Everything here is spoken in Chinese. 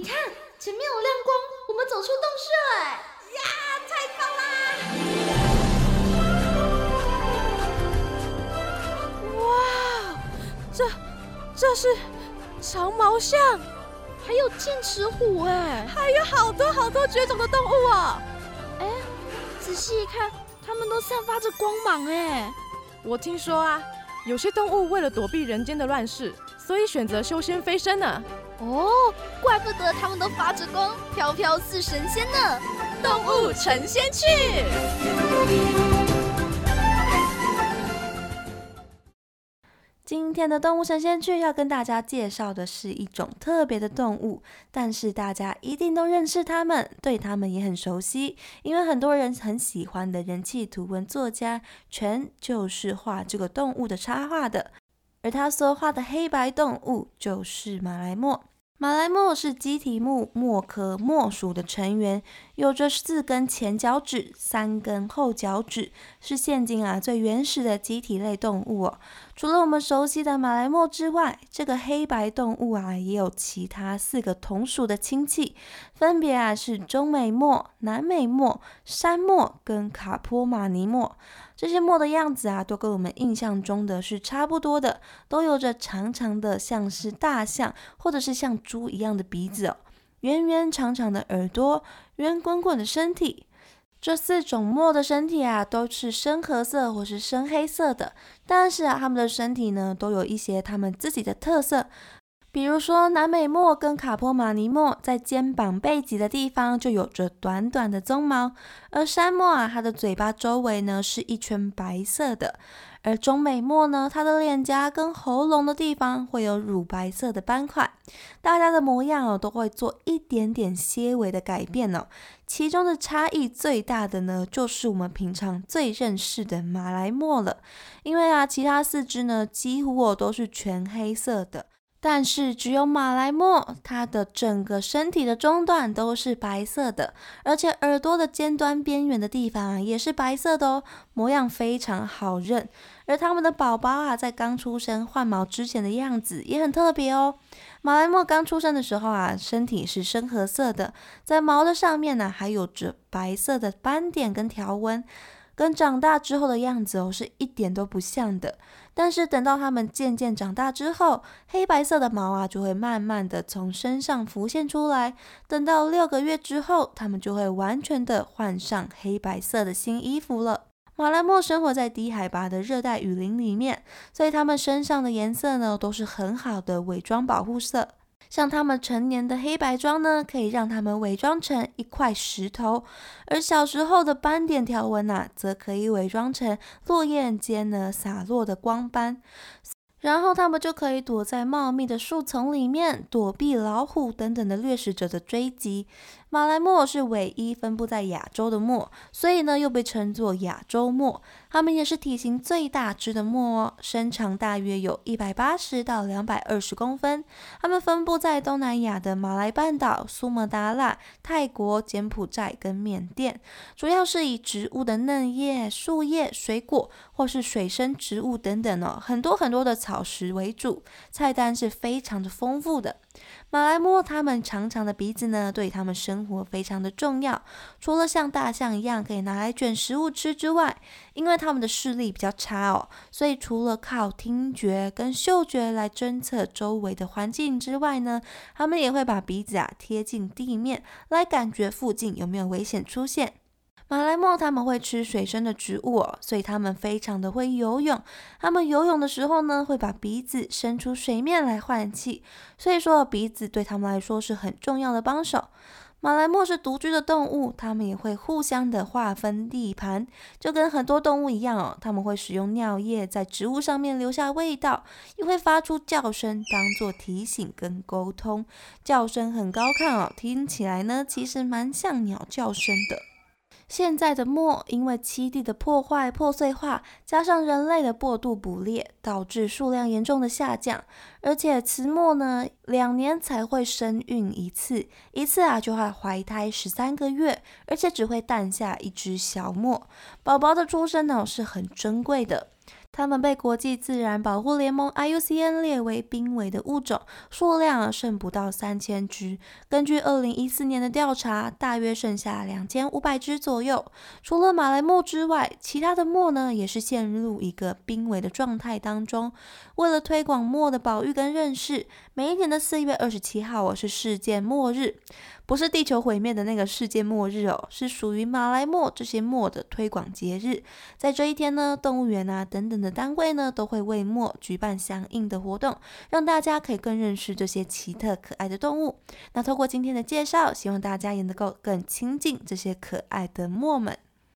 你看前面有亮光，我们走出洞穴哎！呀，太棒啦！哇，这这是长毛象，还有剑齿虎哎，还有好多好多绝种的动物哦！哎，仔细一看，它们都散发着光芒哎！我听说啊，有些动物为了躲避人间的乱世。所以选择修仙飞升呢？哦，怪不得他们都发着光，飘飘似神仙呢！动物成仙去。今天的动物神仙去要跟大家介绍的是一种特别的动物，但是大家一定都认识它们，对它们也很熟悉，因为很多人很喜欢的人气图文作家，全就是画这个动物的插画的。而他所画的黑白动物就是马来貘。马来貘是鸡蹄目貘科貘属的成员，有着四根前脚趾、三根后脚趾，是现今啊最原始的鸡蹄类动物哦。除了我们熟悉的马来貘之外，这个黑白动物啊也有其他四个同属的亲戚，分别啊是中美貘、南美貘、山貘跟卡坡马尼貘。这些墨的样子啊，都跟我们印象中的是差不多的，都有着长长的像是大象或者是像猪一样的鼻子哦，圆圆长长的耳朵，圆滚滚的身体。这四种墨的身体啊，都是深褐色或是深黑色的，但是啊，它们的身体呢，都有一些它们自己的特色。比如说，南美貘跟卡波马尼貘在肩膀背脊的地方就有着短短的鬃毛，而山貘啊，它的嘴巴周围呢是一圈白色的，而中美末呢，它的脸颊跟喉咙的地方会有乳白色的斑块。大家的模样哦，都会做一点点些微的改变哦。其中的差异最大的呢，就是我们平常最认识的马来貘了，因为啊，其他四只呢，几乎哦都是全黑色的。但是只有马来貘，它的整个身体的中段都是白色的，而且耳朵的尖端边缘的地方啊也是白色的哦，模样非常好认。而它们的宝宝啊，在刚出生换毛之前的样子也很特别哦。马来貘刚出生的时候啊，身体是深褐色的，在毛的上面呢还有着白色的斑点跟条纹。跟长大之后的样子哦，是一点都不像的。但是等到它们渐渐长大之后，黑白色的毛啊，就会慢慢的从身上浮现出来。等到六个月之后，它们就会完全的换上黑白色的新衣服了。马来貘生活在低海拔的热带雨林里面，所以它们身上的颜色呢，都是很好的伪装保护色。像他们成年的黑白装呢，可以让他们伪装成一块石头；而小时候的斑点条纹呐，则可以伪装成落叶间呢洒落的光斑。然后他们就可以躲在茂密的树丛里面，躲避老虎等等的掠食者的追击。马来貘是唯一分布在亚洲的貘，所以呢又被称作亚洲貘。它们也是体型最大只的貘哦，身长大约有一百八十到两百二十公分。它们分布在东南亚的马来半岛、苏门答腊、泰国、柬埔寨跟缅甸，主要是以植物的嫩叶、树叶、水果或是水生植物等等哦，很多很多的草食为主，菜单是非常的丰富的。马来貘它们长长的鼻子呢，对它们生生活非常的重要。除了像大象一样可以拿来卷食物吃之外，因为它们的视力比较差哦，所以除了靠听觉跟嗅觉来侦测周围的环境之外呢，它们也会把鼻子啊贴近地面，来感觉附近有没有危险出现。马来貘他们会吃水生的植物哦，所以他们非常的会游泳。他们游泳的时候呢，会把鼻子伸出水面来换气，所以说鼻子对他们来说是很重要的帮手。马来貘是独居的动物，它们也会互相的划分地盘，就跟很多动物一样哦。它们会使用尿液在植物上面留下味道，也会发出叫声当做提醒跟沟通。叫声很高亢哦，听起来呢其实蛮像鸟叫声的。现在的墨因为栖地的破坏、破碎化，加上人类的过度捕猎，导致数量严重的下降。而且雌墨呢，两年才会生孕一次，一次啊就会怀胎十三个月，而且只会诞下一只小墨宝宝的出生呢是很珍贵的。它们被国际自然保护联盟 IUCN 列为濒危的物种，数量剩不到三千只。根据二零一四年的调查，大约剩下两千五百只左右。除了马来貘之外，其他的貘呢也是陷入一个濒危的状态当中。为了推广貘的保育跟认识，每一年的四月二十七号哦是世界末日。不是地球毁灭的那个世界末日哦，是属于马来貘这些貘的推广节日。在这一天呢，动物园啊等等的单位呢，都会为墨举办相应的活动，让大家可以更认识这些奇特可爱的动物。那通过今天的介绍，希望大家也能够更亲近这些可爱的墨们。